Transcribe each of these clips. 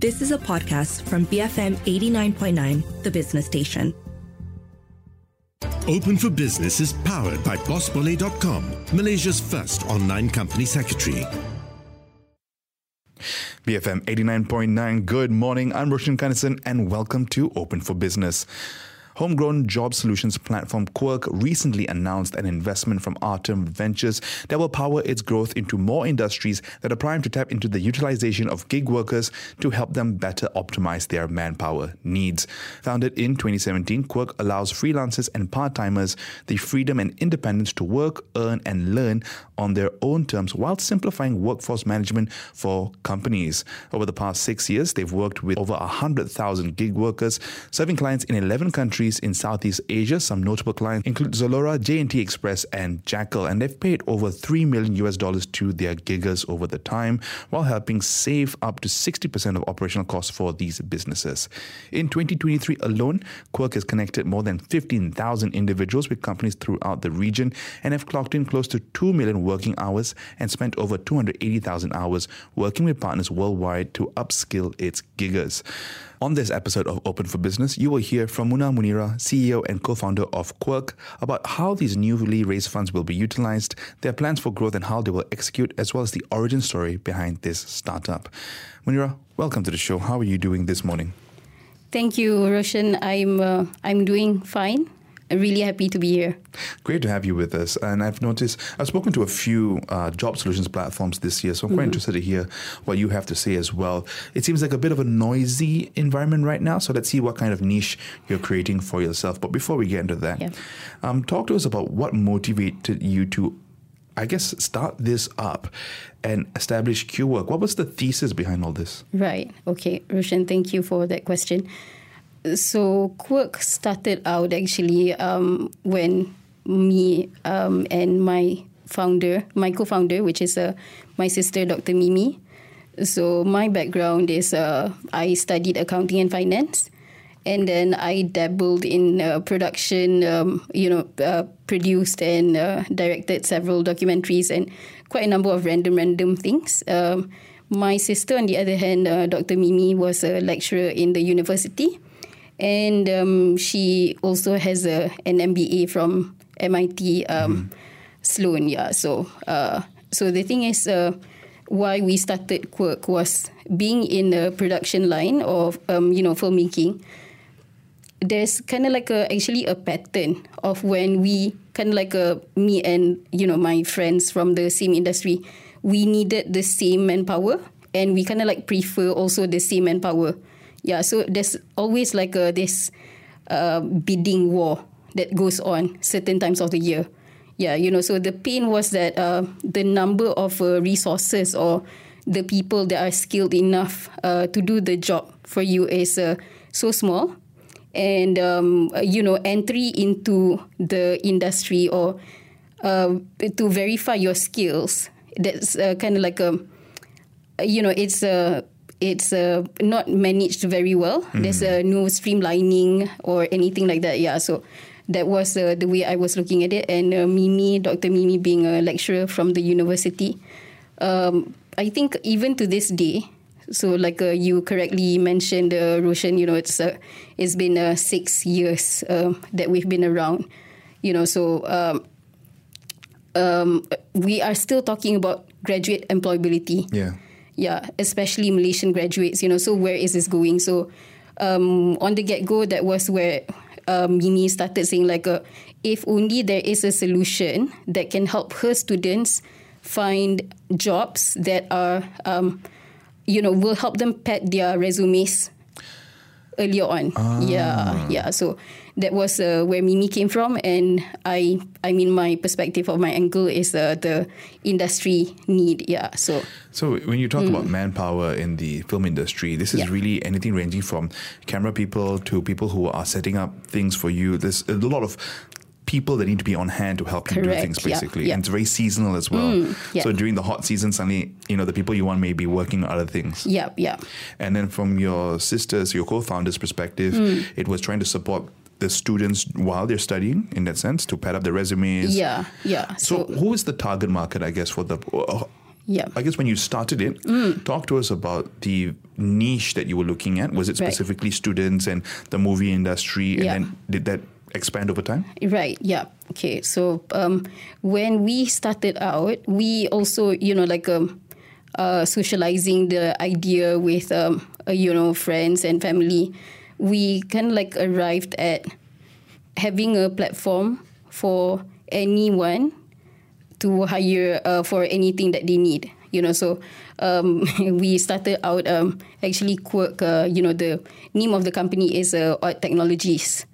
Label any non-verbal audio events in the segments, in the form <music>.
This is a podcast from BFM 89.9, the business station. Open for Business is powered by BossBollet.com, Malaysia's first online company secretary. BFM 89.9, good morning. I'm Roshan Kanesan and welcome to Open for Business. Homegrown job solutions platform Qwork recently announced an investment from Artem Ventures that will power its growth into more industries that are primed to tap into the utilization of gig workers to help them better optimize their manpower needs. Founded in 2017, Qwork allows freelancers and part timers the freedom and independence to work, earn, and learn on their own terms while simplifying workforce management for companies. Over the past six years, they've worked with over 100,000 gig workers, serving clients in 11 countries in Southeast Asia. Some notable clients include Zalora, J&T Express, and Jakel, and they've paid over 3 million US dollars to their giggers over the time, while helping save up to 60% of operational costs for these businesses. In 2023 alone, Qwork has connected more than 15,000 individuals with companies throughout the region and have clocked in close to 2 million working hours and spent over 280,000 hours working with partners worldwide to upskill its giggers. On this episode of Open for Business, you will hear from Muna Munirah, CEO and co founder of Qwork, about how these newly raised funds will be utilized, their plans for growth, and how they will execute, as well as the origin story behind this startup. Munirah, welcome to the show. How are you doing this morning? Thank you, Roshan. I'm uh, I'm doing fine. I'm really happy to be here. Great to have you with us. And I've noticed, I've spoken to a few uh, job solutions platforms this year, so I'm quite mm-hmm. interested to hear what you have to say as well. It seems like a bit of a noisy environment right now, so let's see what kind of niche you're creating for yourself. But before we get into that, yeah. um, talk to us about what motivated you to I guess start this up and establish Qwork. What was the thesis behind all this? Right. Okay, Roshan, thank you for that question so Qwork started out actually um, when me um, and my founder, my co-founder, which is uh, my sister, Dr. Mimi. So my background is uh, I studied accounting and finance, and then I dabbled in uh, production. Um, you know, uh, produced and uh, directed several documentaries and quite a number of random, random things. Um, my sister, on the other hand, uh, Dr. Mimi, was a lecturer in the university and um, she also has a an MBA from MIT um, mm. Sloan. Yeah, so uh, so the thing is, uh, why we started Qwork was being in the production line of um, you know filmmaking. There's kind of like a actually a pattern of when we kind of like a me and you know my friends from the same industry, we needed the same manpower and we kind of like prefer also the same manpower yeah, so there's always like a, this uh, bidding war that goes on certain times of the year. Yeah, you know, so the pain was that uh, the number of uh, resources or the people that are skilled enough uh, to do the job for you is uh, so small. And, um, you know, entry into the industry or uh, to verify your skills, that's kind of like a, you know, it's a, it's uh, not managed very well. Mm. There's uh, no streamlining or anything like that. Yeah, so that was uh, the way I was looking at it. And uh, Mimi, Dr. Mimi, being a lecturer from the university, um, I think even to this day, so like uh, you correctly mentioned, uh, Roshan, you know, it's uh, it's been uh, six years uh, that we've been around, you know, so. Um, um, we are still talking about graduate employability. Yeah yeah, especially Malaysian graduates, you know, so where is this going? So um, on the get-go, that was where um, Mimi started saying like, uh, if only there is a solution that can help her students find jobs that are, um, you know, will help them pad their resumes earlier on. Ah. Yeah, yeah. So that was uh, where Mimi came from, and I, I mean, my perspective of my angle is uh, the industry need. Yeah, so. So when you talk mm. about manpower in the film industry, this is yeah. really anything ranging from camera people to people who are setting up things for you. There's a lot of people that need to be on hand to help you do things basically. Yep, yep. And it's very seasonal as well. Mm, yep. So during the hot season, suddenly, you know, the people you want may be working on other things. Yeah, yeah. And then from your sisters, your co-founders perspective, mm. it was trying to support the students while they're studying in that sense to pad up their resumes. Yeah, yeah. So, so who is the target market, I guess, for the uh, Yeah. I guess when you started it, talk to us about the niche that you were looking at. Was it Right. specifically students and the movie industry? And Yeah. then did that expand over time? Right. Yeah. Okay. So um, when we started out, we also, you know, like um, uh, socializing the idea with, um, uh, you know, friends and family. We kind of like arrived at having a platform for anyone to hire uh, for anything that they need. You know, so um, <laughs> we started out um, actually Qwork. Uh, you know, the name of the company is uh, Odd Technologies.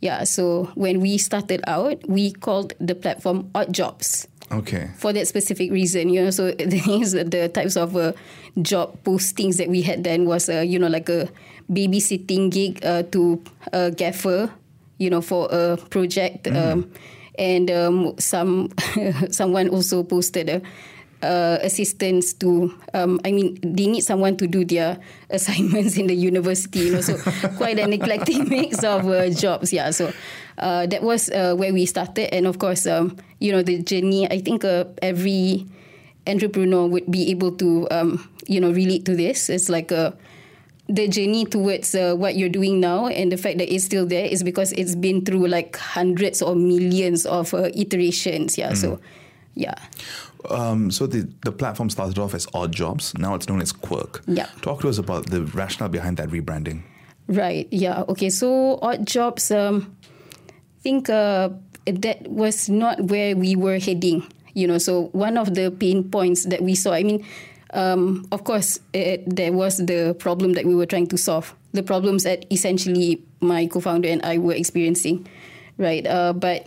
Yeah, so when we started out, we called the platform Odd Jobs Okay. for that specific reason. You know, so <laughs> the the types of uh, job postings that we had then was, uh, you know, like a babysitting gig uh, to a gaffer, you know, for a project, um, and um, some <laughs> someone also posted a. Uh, assistance to, um, I mean, they need someone to do their <laughs> assignments in the university, you know, so <laughs> quite an eclectic mix of uh, jobs, yeah. So uh, that was uh, where we started, and of course, um, you know, the journey. I think uh, every entrepreneur would be able to, um, you know, relate to this. It's like a the journey towards uh, what you're doing now and the fact that it's still there is because it's been through like hundreds or millions of uh, iterations. Yeah. So, yeah. Um, so the, the platform started off as Odd Jobs. Now it's known as Qwork. Yeah. Talk to us about the rationale behind that rebranding. Right. Yeah. Okay. So odd jobs. Um, I think uh, that was not where we were heading. You know. So one of the pain points that we saw. I mean, um, of course, it, there was the problem that we were trying to solve. The problems that essentially my co-founder and I were experiencing. Right. Uh, but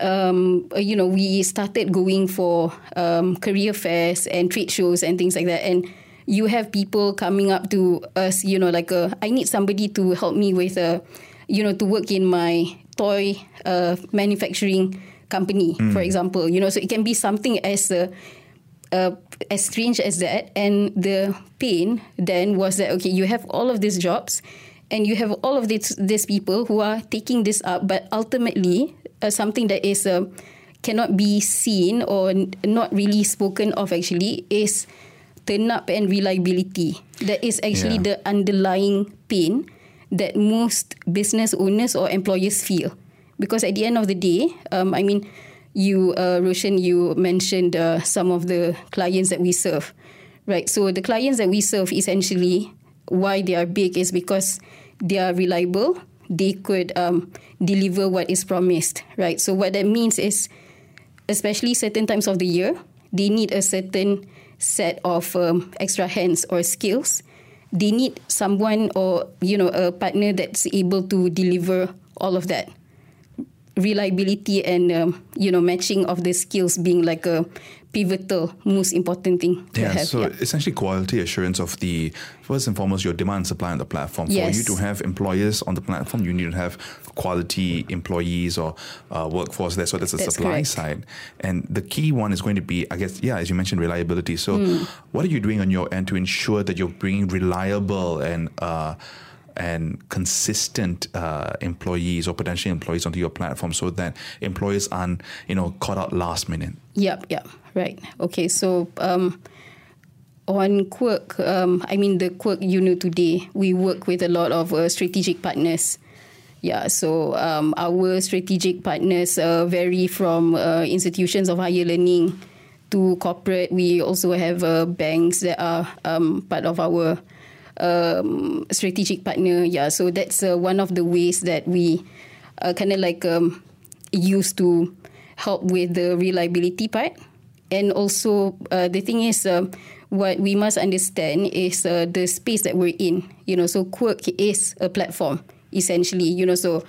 um, uh, you know, we started going for um, career fairs and trade shows and things like that. And you have people coming up to us, you know, like, uh, I need somebody to help me with, uh, you know, to work in my toy uh, manufacturing company, for example. You know, so it can be something as uh, uh, as strange as that. And the pain then was that okay, you have all of these jobs, and you have all of these these people who are taking this up, but ultimately uh, something that is uh, cannot be seen or n- not really spoken of actually is turn up and reliability. That is actually Yeah. the underlying pain that most business owners or employers feel. Because at the end of the day, um, I mean, you, uh, Roshan, you mentioned uh, some of the clients that we serve, right? So the clients that we serve essentially, why they are big is because they are reliable. They could um, deliver what is promised, right? So what that means is, especially certain times of the year, they need a certain set of um, extra hands or skills. They need someone or you know a partner that's able to deliver all of that reliability and um, you know matching of the skills being like a pivotal most important thing Yeah, have. so yeah. essentially quality assurance of the first and foremost your demand and supply on the platform. yes. For you to have employers on the platform, you need to have quality employees or uh, workforce there. So that's the That's supply correct. side. And the key one is going to be, I guess, yeah, as you mentioned, reliability. So Hmm. what are you doing on your end to ensure that you're bringing reliable and uh, and consistent uh, employees or potential employees onto your platform so that employers aren't, you know, caught out last minute? Yep, yep, right. Okay, so um, on Qwork, um, I mean the Qwork you know today, we work with a lot of uh, strategic partners. Yeah, so um, our strategic partners uh, vary from uh, institutions of higher learning to corporate. We also have uh, banks that are um, part of our um, strategic partner. Yeah, so that's uh, one of the ways that we uh, kind of like um, use to help with the reliability part. And also, uh, the thing is, um, what we must understand is uh, the space that we're in. You know, so Qwork is a platform essentially. You know, so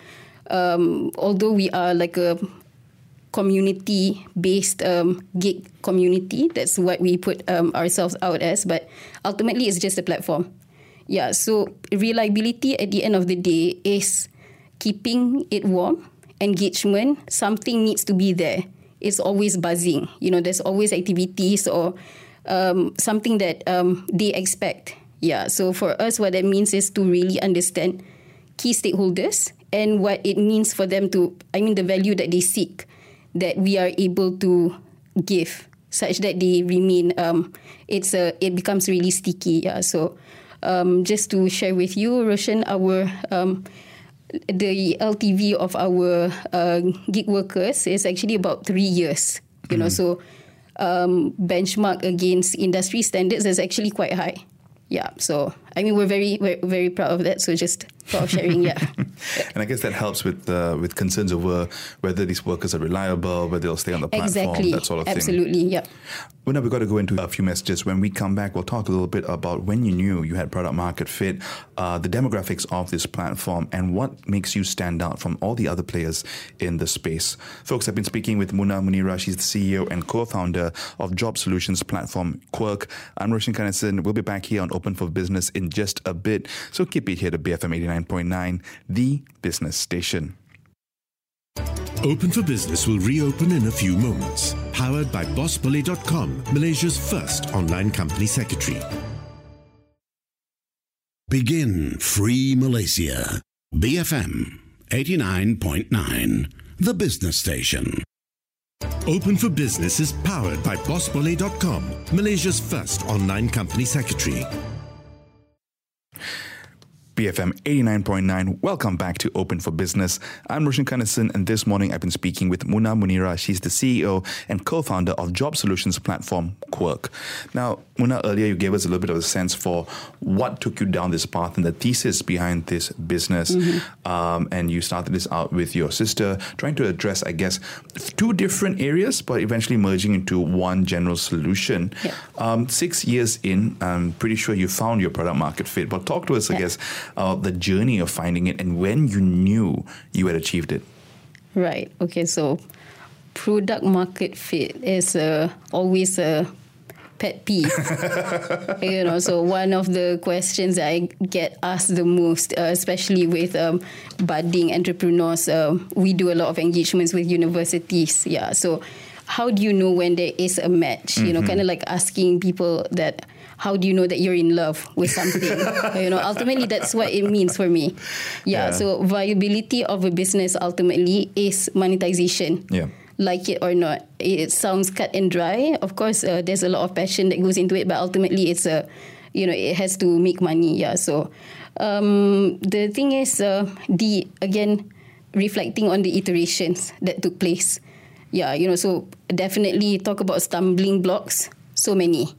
um, although we are like a community-based um, gig community, that's what we put um, ourselves out as. But ultimately, it's just a platform. Yeah. So reliability at the end of the day is keeping it warm. Engagement, something needs to be there. It's always buzzing. You know, there's always activities or um, something that um, they expect. Yeah. So for us, what that means is to really understand key stakeholders and what it means for them to, I mean, the value that they seek that we are able to give. such that they remain. Um, it's a it becomes really sticky. Yeah. So um, just to share with you, Roshan, our um, the LTV of our uh, gig workers is actually about three years. You know, so um, benchmark against industry standards is actually quite high. Yeah, so I mean we're very we're very proud of that. So just for sharing, yeah. <laughs> and I guess that helps with uh, with concerns over whether these workers are reliable, whether they'll stay on the platform, exactly. that sort of Absolutely, thing. Absolutely, yeah. Well, now we've got to go into a few messages. When we come back, we'll talk a little bit about when you knew you had product market fit, uh, the demographics of this platform, and what makes you stand out from all the other players in the space. Folks, I've been speaking with Muna Munirah. She's the CEO and co-founder of job solutions platform Qwork. I'm Roshan Kanesan. We'll be back here on Open for Business in just a bit. So keep it here to BFM 89.9, the business station. Open for Business will reopen in a few moments. Powered by BossBully.com, Malaysia's first online company secretary. Begin Free Malaysia. BFM 89.9, the business station. Open for Business is powered by BossBully.com, Malaysia's first online company secretary. BFM 89.9. Welcome back to Open for Business. I'm Roshan Kanesan, and this morning I've been speaking with Muna Munirah. She's the CEO and co founder of job solutions platform Qwork. Now, Muna, earlier you gave us a little bit of a sense for what took you down this path and the thesis behind this business. Mm-hmm. Um, and you started this out with your sister, trying to address, I guess, two different areas, but eventually merging into one general solution. Yeah. Um, six years in, I'm pretty sure you found your product market fit, but talk to us, I guess uh, the journey of finding it and when you knew you had achieved it. Right. Okay. So, product market fit is uh, always a pet peeve. <laughs> you know, so one of the questions I get asked the most, uh, especially with um, budding entrepreneurs, uh, we do a lot of engagements with universities. Yeah. So, how do you know when there is a match? Mm-hmm. You know, kind of like asking people that how do you know that you're in love with something? <laughs> you know, ultimately that's what it means for me. Yeah, yeah, So viability of a business ultimately is monetization. Yeah. Like it or not, it sounds cut and dry. Of course, uh, there's a lot of passion that goes into it, but ultimately, it's a, you know, it has to make money. Yeah. So, um, the thing is, uh, the again, reflecting on the iterations that took place. Yeah, you know, so definitely talk about stumbling blocks. So many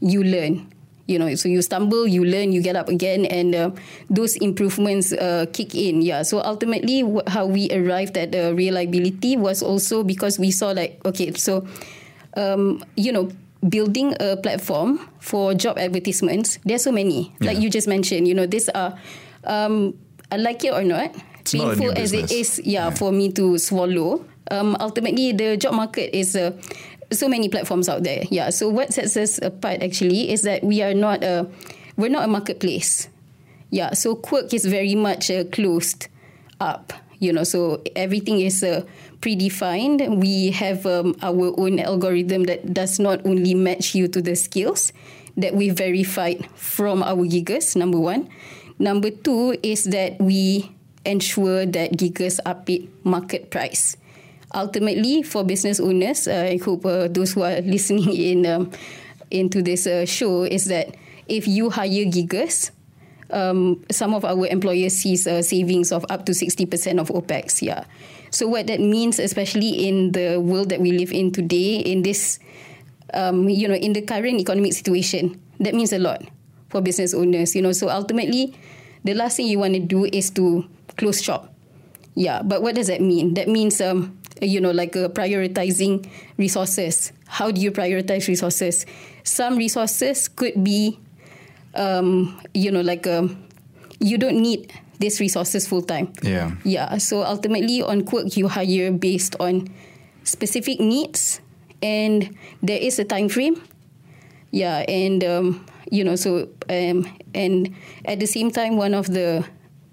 you learn. You know so you stumble you learn you get up again and uh, those improvements uh, kick in. Yeah so ultimately how we arrived at uh, reliability was also because we saw like okay so um, you know building a platform for job advertisements there's so many. Yeah. like you just mentioned you know these are um, I like it or not it's painful not as it is yeah, yeah, for me to swallow. Um, ultimately the job market is uh, so many platforms out there. Yeah. So what sets us apart actually is that we are not a we're not a marketplace. Yeah. So Quirk is very much uh, closed up. You know, so everything is uh, predefined. We have um, our own algorithm that does not only match you to the skills that we verified from our giggers. Number one. Number two is that we ensure that giggers are paid market price ultimately for business owners, uh, I hope uh, those who are <laughs> listening in um, into this uh, show is that if you hire giggers, um, some of our employers sees uh, savings of up to 60% of OPEX. Yeah. So what that means, especially in the world that we live in today, in this, um, you know, in the current economic situation, that means a lot for business owners. You know, so ultimately, the last thing you want to do is to close shop. Yeah, but what does that mean? That means um, you know, like uh, prioritizing resources. How do you prioritize resources? Some resources could be, um, you know, like um, you don't need these resources full time. Yeah. Yeah. So ultimately, on Qwork, you hire based on specific needs, and there is a time frame. Yeah, and um, you know, so um, and at the same time, one of the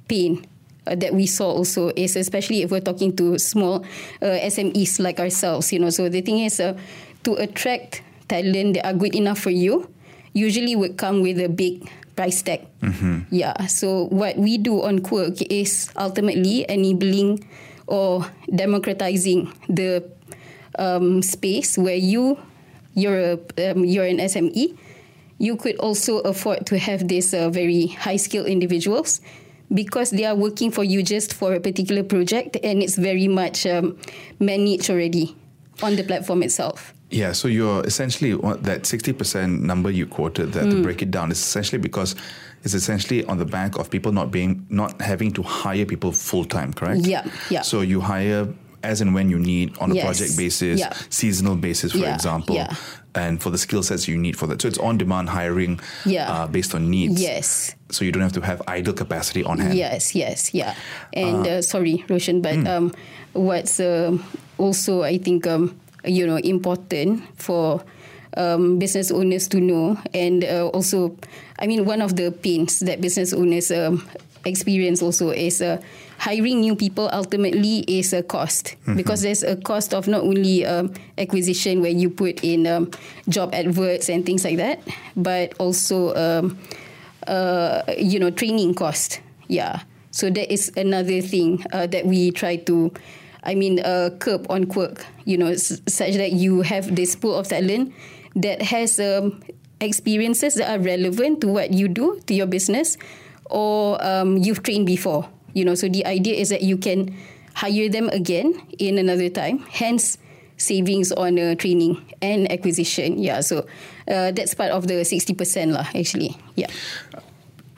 pain uh, that we saw also is especially if we're talking to small uh, SMEs like ourselves, you know. So the thing is uh, to attract talent that are good enough for you, usually would come with a big price tag. Mm-hmm. Yeah. So what we do on Qwork is ultimately enabling or democratizing the um, space where you you're a, um, you're an SME, you could also afford to have these uh, very high skilled individuals because they are working for you just for a particular project and it's very much um, managed already on the platform itself. Yeah, so you're essentially that 60% number you quoted that to break it down is essentially because it's essentially on the back of people not being not having to hire people full time, correct? Yeah, yeah. So you hire as and when you need on a Yes, project basis, yeah. seasonal basis, for Yeah, example, yeah. and for the skill sets you need for that. So it's on demand hiring uh, based on needs. Yes. So you don't have to have idle capacity on hand. Yes, yes, yeah. And uh, sorry, Roshan, but um, what's um also I think um, you know important for um, business owners to know, and uh, also, I mean, one of the pains that business owners um, experience also is uh, hiring new people. Ultimately, is a cost because there's a cost of not only um, acquisition where you put in um, job adverts and things like that, but also. Um, uh, you know, training cost. Yeah. So that is another thing uh, that we try to, I mean, uh, curb on Qwork, you know, s- such that you have this pool of talent that has um, experiences that are relevant to what you do, to your business, or um, you've trained before. You know, so the idea is that you can hire them again in another time, hence savings on uh, training and acquisition. Yeah, so uh, that's part of the 60% lah, actually. Yeah.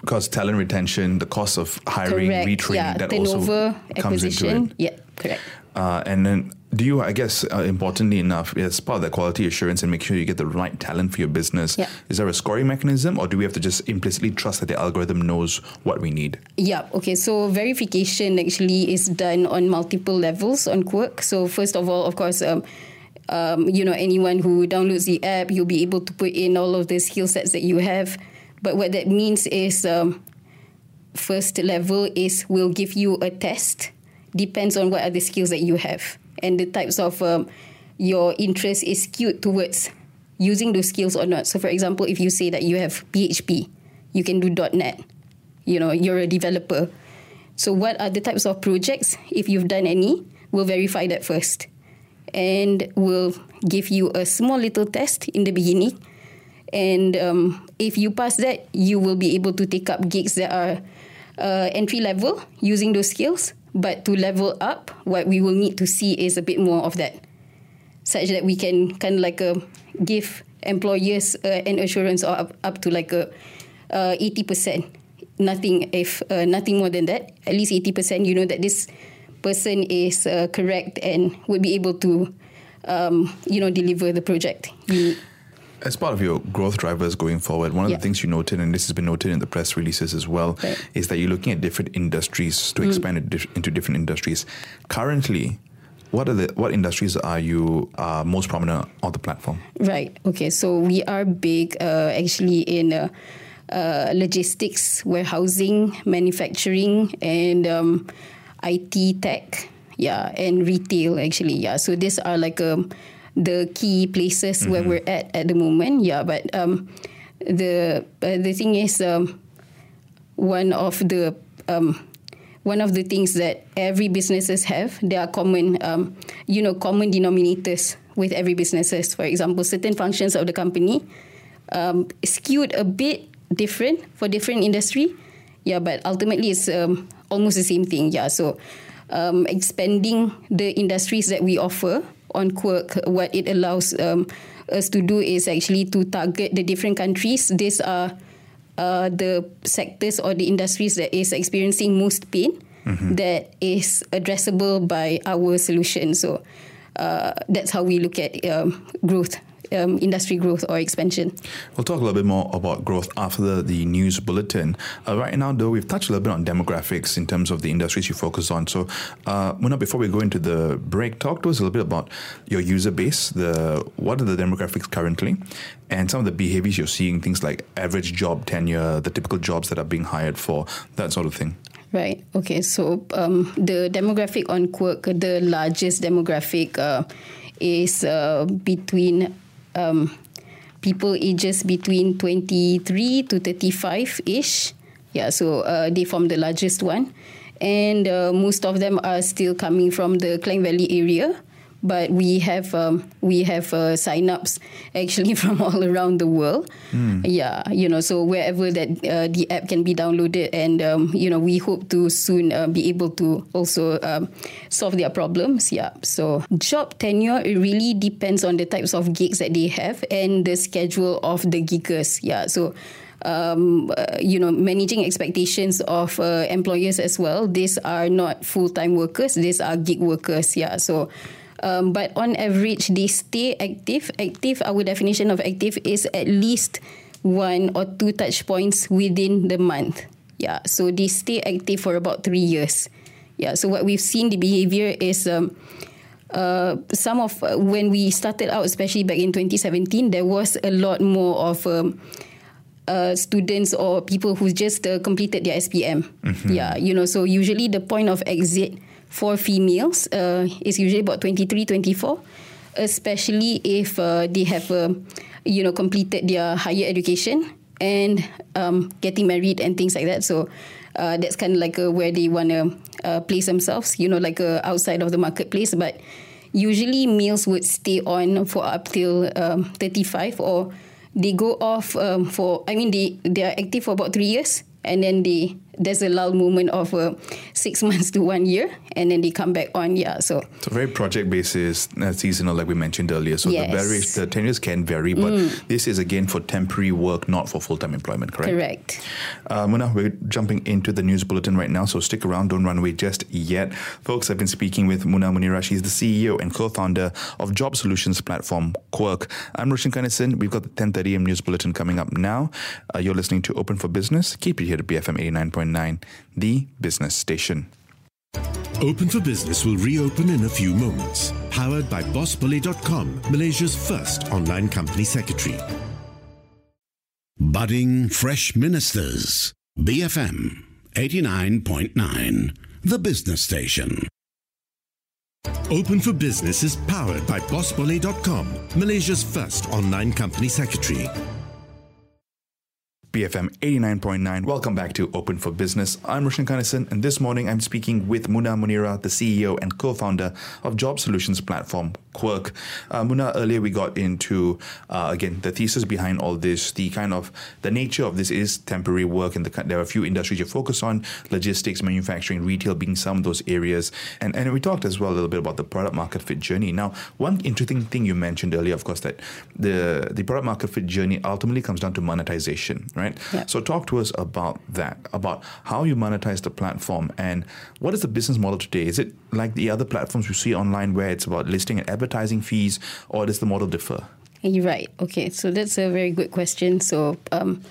Because talent retention, the cost of hiring, Correct. retraining, yeah, that turnover, also comes into acquisition. it. Yeah, correct. Uh, and then, do you, I guess, uh, importantly enough, as part of that quality assurance and make sure you get the right talent for your business, Yeah. is there a scoring mechanism or do we have to just implicitly trust that the algorithm knows what we need? Yeah, okay. So verification actually is done on multiple levels on Qwork. So first of all, of course, um, um, you know, anyone who downloads the app, you'll be able to put in all of the skill sets that you have. But what that means is, um, first level is we'll give you a test. Depends on what are the skills that you have and the types of um, your interest is skewed towards using those skills or not. So, for example, if you say that you have PHP, you can do .NET. You know, you're a developer. So, what are the types of projects? If you've done any, we'll verify that first, and we'll give you a small little test in the beginning. And um, if you pass that, you will be able to take up gigs that are uh, entry level using those skills. But to level up, what we will need to see is a bit more of that, such that we can kind of like uh, give employers uh, an assurance or up, up to like a uh, 80%. Nothing if uh, nothing more than that. At least 80%, you know that this person is uh, correct and would be able to, um, you know, deliver the project. You, As part of your growth drivers going forward, one of Yeah. the things you noted, and this has been noted in the press releases as well, Right. is that you're looking at different industries to expand it into different industries. Currently, what are the what industries are you uh, most prominent on the platform? Right. Okay. So we are big uh, actually in uh, uh, logistics, warehousing, manufacturing, and um, IT tech. Yeah, and retail actually. Yeah. So these are like um, the key places where we're at at the moment. Yeah. But um, the uh, the thing is, um, one of the um, one of the things that every businesses have, there are common, um, you know, common denominators with every businesses. For example, certain functions of the company um, skewed a bit different for different industry. Yeah, but ultimately it's um, almost the same thing. Yeah, so um, expanding the industries that we offer on Quirk, what it allows um, us to do is actually to target the different countries. These are uh, the sectors or the industries that is experiencing most pain that is addressable by our solution. So uh, that's how we look at um, growth, um, industry growth or expansion. We'll talk a little bit more about growth after the, news bulletin. Uh, right now, though, we've touched a little bit on demographics in terms of the industries you focus on. So, uh, Muna, before we go into the break, talk to us a little bit about your user base. The what are the demographics currently, and some of the behaviors you're seeing. Things like average job tenure, the typical jobs that are being hired for, that sort of thing. Right. Okay. So um, the demographic on Qwork, the largest demographic uh, is uh, between um, people ages between 23 to 35 ish. Yeah. So uh, they form the largest one, and uh, most of them are still coming from the Klang Valley area. But we have um, we have uh, sign-ups actually <laughs> from all around the world. Yeah, you know, so wherever that uh, the app can be downloaded, and um, you know, we hope to soon uh, be able to also um, solve their problems. Yeah, so job tenure it really depends on the types of gigs that they have and the schedule of the giggers. Yeah, so um, uh, you know, managing expectations of uh, employers as well. These are not full time workers, these are gig workers. Yeah. So, um, but on average, they stay active. Active, our definition of active is at least one or two touch points within the month. Yeah. So they stay active for about three years. Yeah. So what we've seen the behavior is. Um, uh, some of uh, when we started out, especially back in 2017, there was a lot more of um, uh, students or people who just uh, completed their SPM. Yeah, you know, so usually the point of exit for females uh, is usually about 23, 24, especially if uh, they have, uh, you know, completed their higher education and um, getting married and things like that. So uh, that's kind of like uh, where they want to place themselves, you know, like outside of the marketplace. But usually males would stay on for up till um, 35 or they go off um, for I mean they they are active for about three years and then they there's a lull movement of uh, six <laughs> months to one year and then they come back on yeah so So very project basis, uh, seasonal, like we mentioned earlier. So Yes. the various the tenures can vary, but this is again for temporary work, not for full time employment. Correct. correct Uh, Muna, we're jumping into the news bulletin right now, so stick around, don't run away just yet. Folks, I've been speaking with Muna Munirah. She's the CEO and co-founder of job solutions platform Qwork. I'm Roshan Kanesan. We've got the 10.30 AM news bulletin coming up now. Uh, you're listening to Open for Business. Keep it here to BFM 89.9, the business station. Open for Business will reopen in a few moments. Powered by BossBully.com, Malaysia's first online company secretary. Budding Fresh Ministers. BFM 89.9, the business station. Open for Business is powered by BossBully.com, Malaysia's first online company secretary. BFM 89.9. Welcome back to Open for Business. I'm Roshan Kanesan, and this morning I'm speaking with Muna Munirah, the CEO and co-founder of job solutions platform Qwork. Uh, Muna, earlier we got into uh, again the thesis behind all this. The kind of the nature of this is temporary work, and the, there are a few industries you focus on: logistics, manufacturing, retail, being some of those areas. And and we talked as well a little bit about the product market fit journey. Now, one interesting thing you mentioned earlier, of course, that the the product market fit journey ultimately comes down to monetization, right? Yeah. So talk to us about that, about how you monetize the platform and what is the business model today? Is it like the other platforms we see online where it's about listing and advertising fees, or does the model differ? You're right. Okay, so that's a very good question. So, um,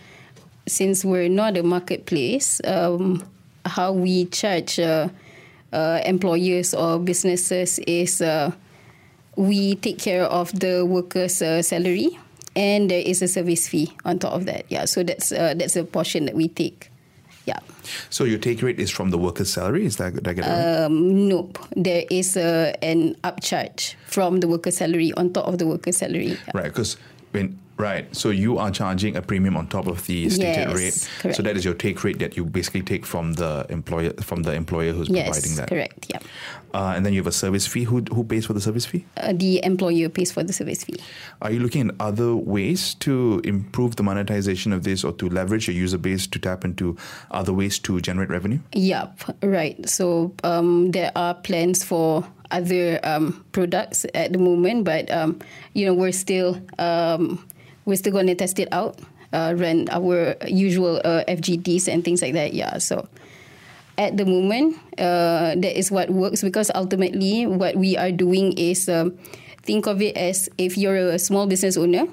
since we're not a marketplace, um, how we charge uh, uh, employers or businesses is uh, we take care of the workers' uh, salary, and there is a service fee on top of that. Yeah, so that's uh, that's a portion that we take. Yeah. So your take rate is from the worker's salary? Is that did I get it right? Um, nope. There is a, an upcharge from the worker's salary on top of the worker's salary. Yeah. Right, because when right, so you are charging a premium on top of the stated Yes, rate. correct. So that is your take rate that you basically take from the employer from the employer who's providing that. correct. Yeah. Uh, and then you have a service fee. Who who pays for the service fee? uh, the employer pays for the service fee. Are you looking at other ways to improve the monetization of this or to leverage your user base to tap into other ways to generate revenue? Yep, right. So um, there are plans for other um, products at the moment, but um, you know we're still um, we're still going to test it out, uh, run our usual uh, FGDs and things like that. Yeah, so. At the moment, uh, that is what works because ultimately, what we are doing is um, think of it as if you're a small business owner,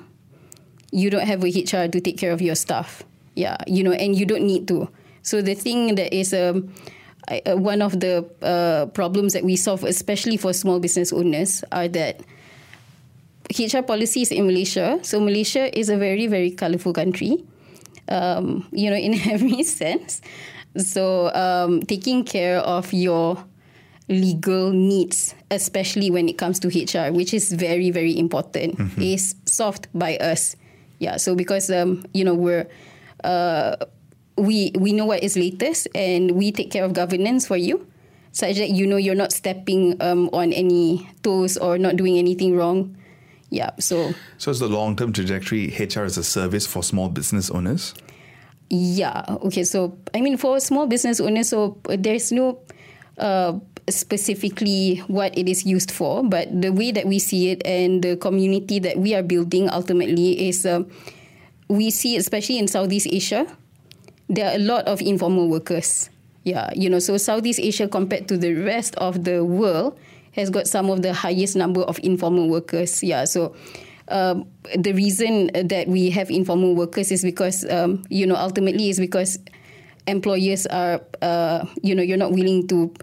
you don't have a HR to take care of your staff. Yeah, you know, and you don't need to. So the thing that is um, I- uh, one of the uh, problems that we solve, especially for small business owners, are that HR policies in Malaysia. So Malaysia is a very very colorful country, um, you know, in <laughs> every sense. So um, taking care of your legal needs, especially when it comes to HR, which is very very important, is solved by us. Yeah. So because um, you know we're uh, we we know what is latest and we take care of governance for you. such that you know you're not stepping um, on any toes or not doing anything wrong. Yeah, so So, is the long term trajectory HR as a service for small business owners? Yeah. Okay. So I mean, for small business owners, so uh, there's no uh, specifically what it is used for, but the way that we see it and the community that we are building ultimately is uh, we see, especially in Southeast Asia, there are a lot of informal workers. Yeah, you know, so Southeast Asia compared to the rest of the world has got some of the highest number of informal workers. Yeah, so um, the reason that we have informal workers is because um, you know ultimately is because employers are uh, you know you're not willing to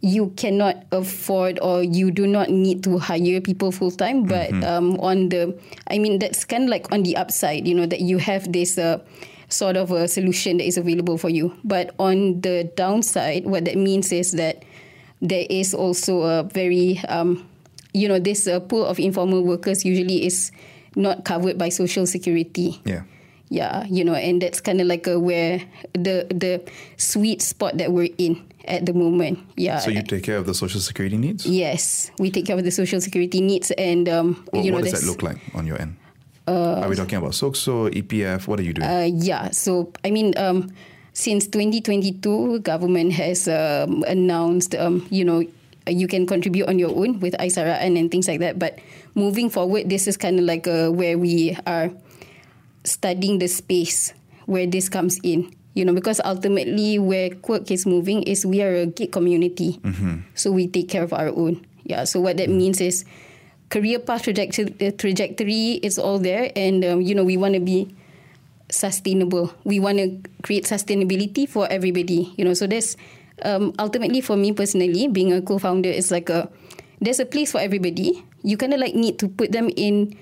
you cannot afford or you do not need to hire people full time but um, on the i mean that's kind of like on the upside you know that you have this uh, sort of a solution that is available for you but on the downside what that means is that there is also a very um, you know this uh, pool of informal workers usually is not covered by social security Yeah. yeah you know and that's kind of like a where the the sweet spot that we're in at the moment yeah So, you take care of the social security needs? yes we take care of the social security needs and um Well, you know what does that look like on your end? Are we talking about SOCSO, EPF? What are you doing? Uh, yeah. So I mean, um, since 2022, government has um, announced, um, you know, you can contribute on your own with i-Saraan and things like that. But moving forward, this is kind of like uh, where we are studying the space where this comes in. You know, because ultimately where Qwork is moving is we are a gig community. So we take care of our own. Yeah. So what that means is career path trajectory, trajectory is all there. And, um, you know, we want to be sustainable. We want to create sustainability for everybody. You know, so there's um, ultimately for me personally, being a co-founder is like a there's a place for everybody. You kind of like need to put them in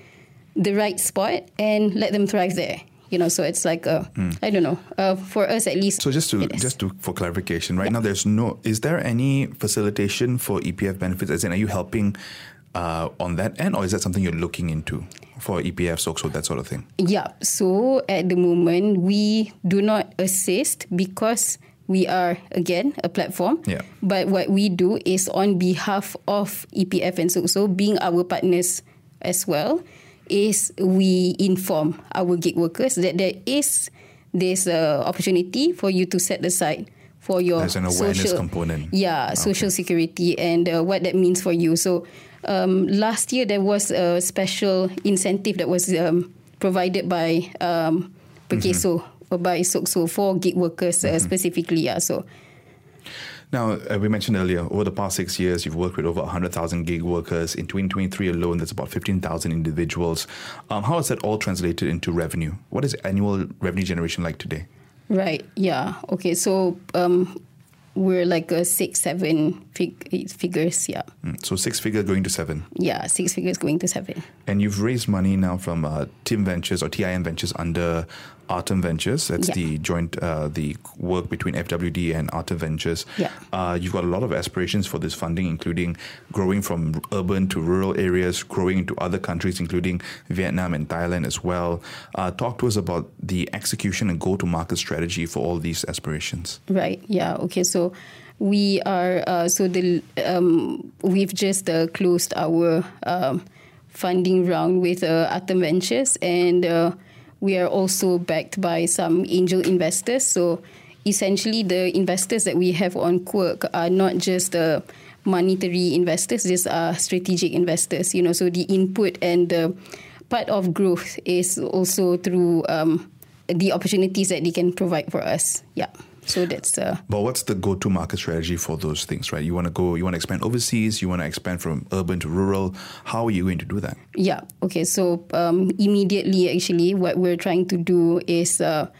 the right spot and let them thrive there. You know, so it's like a, I don't know, uh, for us at least. So just to just to for clarification, right now there's no is there any facilitation for EPF benefits? As in, are you helping uh, on that end, or is that something you're looking into for EPF, SOCSO, that sort of thing? Yeah. So at the moment, we do not assist because we are again a platform. Yeah. But what we do is on behalf of EPF and so being our partners as well, is we inform our gig workers that there is this uh, opportunity for you to set aside for your There's an awareness social, component. Yeah, social security and uh, what that means for you. So um, last year there was a special incentive that was um, provided by um, Perkeso or by SOCSO for gig workers uh, specifically. Yeah, so Now, uh, we mentioned earlier, over the past six years, you've worked with over 100,000 gig workers. In 2023 alone, that's about 15,000 individuals. Um, how is that all translated into revenue? What is annual revenue generation like today? right, yeah, okay. So um, we're like a six, seven fig- figures. Yeah, Mm, So six figure going to seven. yeah, six figures going to seven. And you've raised money now from uh, Tim Ventures or TIM Ventures under Artem Ventures. That's Yeah. the joint, uh, the work between FWD and Artem Ventures. Yeah. Uh, you've got a lot of aspirations for this funding, including growing from urban to rural areas, growing into other countries, including Vietnam and Thailand as well. Uh, talk to us about the execution and go-to-market strategy for all these aspirations. Right. Yeah. Okay. So we are. Uh, so the um, we've just uh, closed our um, funding round with uh, Artem Ventures, and uh, we are also backed by some angel investors. So essentially, the investors that we have on Qwork are not just uh, monetary investors; these are strategic investors. You know, so the input and the part of growth is also through um, the opportunities that they can provide for us. Yeah. So that's uh, But what's the go-to-market strategy for those things, right? You want to go, you want to expand overseas, you want to expand from urban to rural. How are you going to do that? yeah. Okay. So um, immediately, actually, what we're trying to do is uh,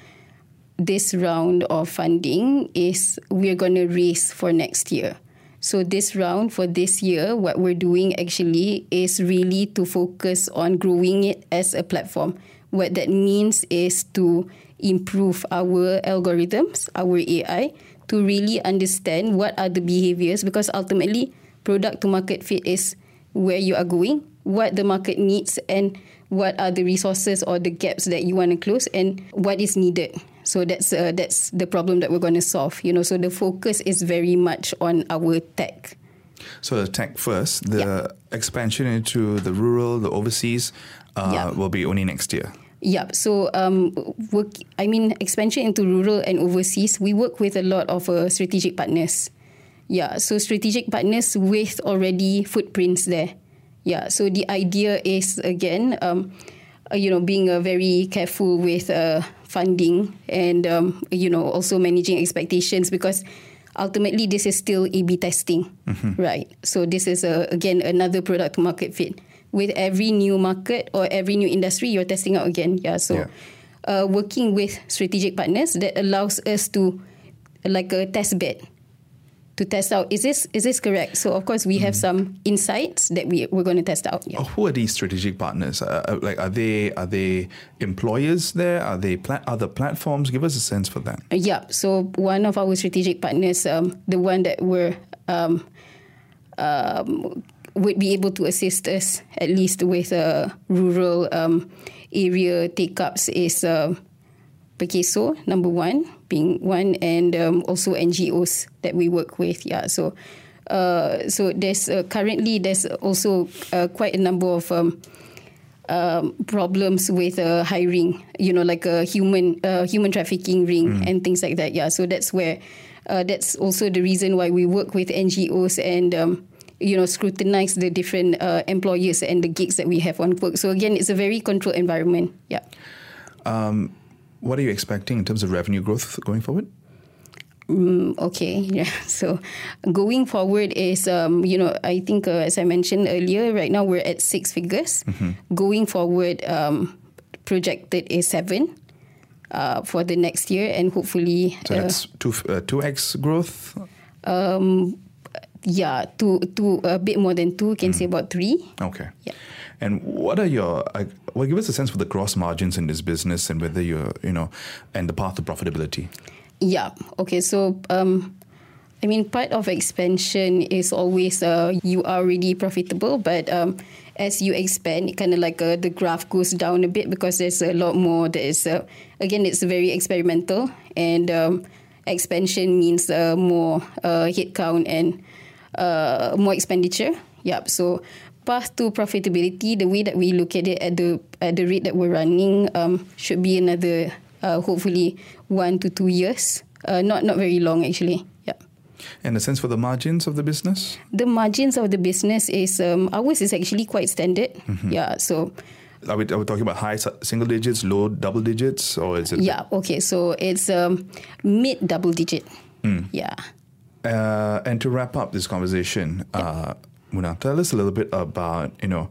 this round of funding is we're going to raise for next year. So this round for this year, what we're doing actually is really to focus on growing it as a platform. What that means is to improve our algorithms, our AI, to really understand what are the behaviors because ultimately product to market fit is where you are going, what the market needs, and what are the resources or the gaps that you want to close, and what is needed. So that's uh, that's the problem that we're going to solve. You know, so the focus is very much on our tech. So the tech first, the Yeah. expansion into the rural, the overseas, uh, Yeah. will be only next year. Yeah. So, um, work. I mean, expansion into rural and overseas. We work with a lot of uh, strategic partners. Yeah. So strategic partners with already footprints there. Yeah. So the idea is again, um, uh, you know, being uh, very careful with uh, funding and um, you know also managing expectations because ultimately this is still A/B testing, right? So this is uh, again another product to market fit. With every new market or every new industry, you're testing out again. Yeah. So Yeah. Uh, working with strategic partners that allows us to like a test bed to test out is this is this correct? So of course we have some insights that we we're going to test out. Yeah. Who are these strategic partners? Uh, uh, like, are they are they employers there? Are they pla- other platforms? Give us a sense for that. Uh, Yeah. So one of our strategic partners, um, the one that we're um, um, would be able to assist us at least with uh, rural um, area take ups is uh, Perkeso, number one, being one, and um, also NGOs that we work with. Yeah. So. Uh, so there's uh, currently there's also uh, quite a number of um, um, problems with uh, hiring, you know, like a human uh, human trafficking ring and things like that. Yeah, so that's where uh, that's also the reason why we work with NGOs and. Um, you know, scrutinize the different uh, employers and the gigs that we have on Qwork. So again, it's a very controlled environment. Yeah. What are you expecting in terms of revenue growth going forward? Okay, <laughs> yeah. So going forward is, um, you know, I think uh, as I mentioned earlier, right now we're at six figures. Going forward, um, projected is seven uh, for the next year, and hopefully, So uh, that's two uh, two x growth. Yeah, two, two, a bit more than two, can say about three. Okay. Yeah. And what are your? Well, give us a sense for the gross margins in this business and whether you're, you know, and the path to profitability. Yeah. Okay. So, um, I mean, part of expansion is always uh, you are already profitable, but um, as you expand, kind of like uh, the graph goes down a bit because there's a lot more. That is, uh, again, it's very experimental, and um, expansion means uh, more uh, headcount and uh, more expenditure. Yep. So path to profitability, the way that we look at it at the at the rate that we're running, um, should be another uh, hopefully one to two years. Uh, not not very long actually. Yeah. And a sense for the margins of the business. The margins of the business is um, ours is actually quite standard. Yeah. So Are we, are we talking about high single digits, low double digits, or is it? yeah. Okay. So it's um, mid double digit. Yeah. Uh, and to wrap up this conversation, uh, Muna, tell us a little bit about you know.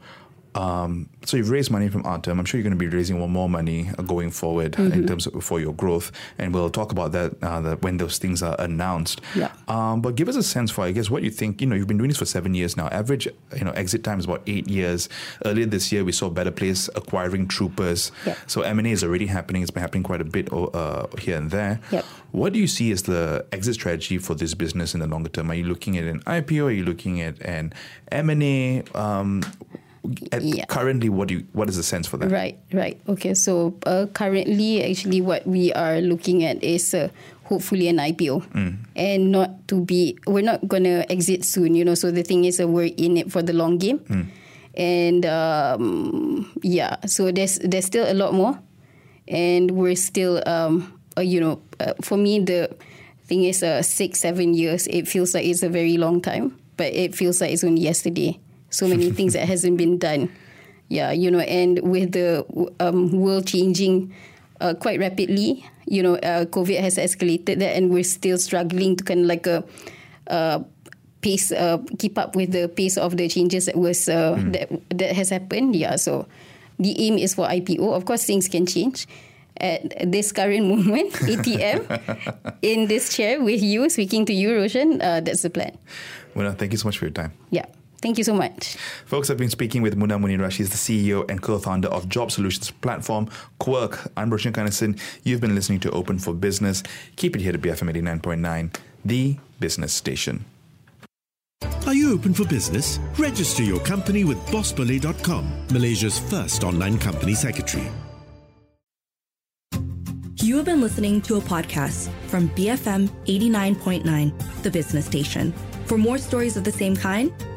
Um, so you've raised money from Artem. I'm sure you're going to be raising more, more money uh, going forward Mm-hmm. in terms of for your growth, and we'll talk about that uh, the, when those things are announced. Yeah. Um, but give us a sense for, I guess, what you think. You know, you've been doing this for seven years now. Average, you know, exit time is about eight years. Earlier this year, we saw Better Place acquiring Troopers. Yeah. So M and A is already happening. It's been happening quite a bit uh, here and there. Yep. What do you see as the exit strategy for this business in the longer term? Are you looking at an IPO? Are you looking at an M and A? Um, Yeah. Currently, what do you, what is the sense for that? Right, right. Okay, so uh, currently, actually, what we are looking at is uh, hopefully an IPO, and not to be. We're not gonna exit soon, you know. So the thing is, uh, we're in it for the long game, and um, yeah. So there's there's still a lot more, and we're still, um, uh, you know, uh, for me the thing is, uh, six seven years. It feels like it's a very long time, but it feels like it's only yesterday. So many things that hasn't been done. Yeah, you know, and with the um, world changing uh, quite rapidly, you know, uh, COVID has escalated that, and we're still struggling to kind of like a uh, pace, uh, keep up with the pace of the changes that was uh, that that has happened. Yeah, so the aim is for IPO. Of course, things can change. At this current <laughs> moment, ATM <laughs> in this chair with you, speaking to you, Roshan, uh, that's the plan. Muna, thank you so much for your time. Yeah. Thank you so much. Folks, I've been speaking with Muna Munirah. She's the CEO and co-founder of job solutions platform Qwork. I'm Roshan Kanesan. You've been listening to Open for Business. Keep it here to BFM 89.9, the business station. Are you open for business? Register your company with bossbelay.com, Malaysia's first online company secretary. You have been listening to a podcast from BFM 89.9, the business station. For more stories of the same kind,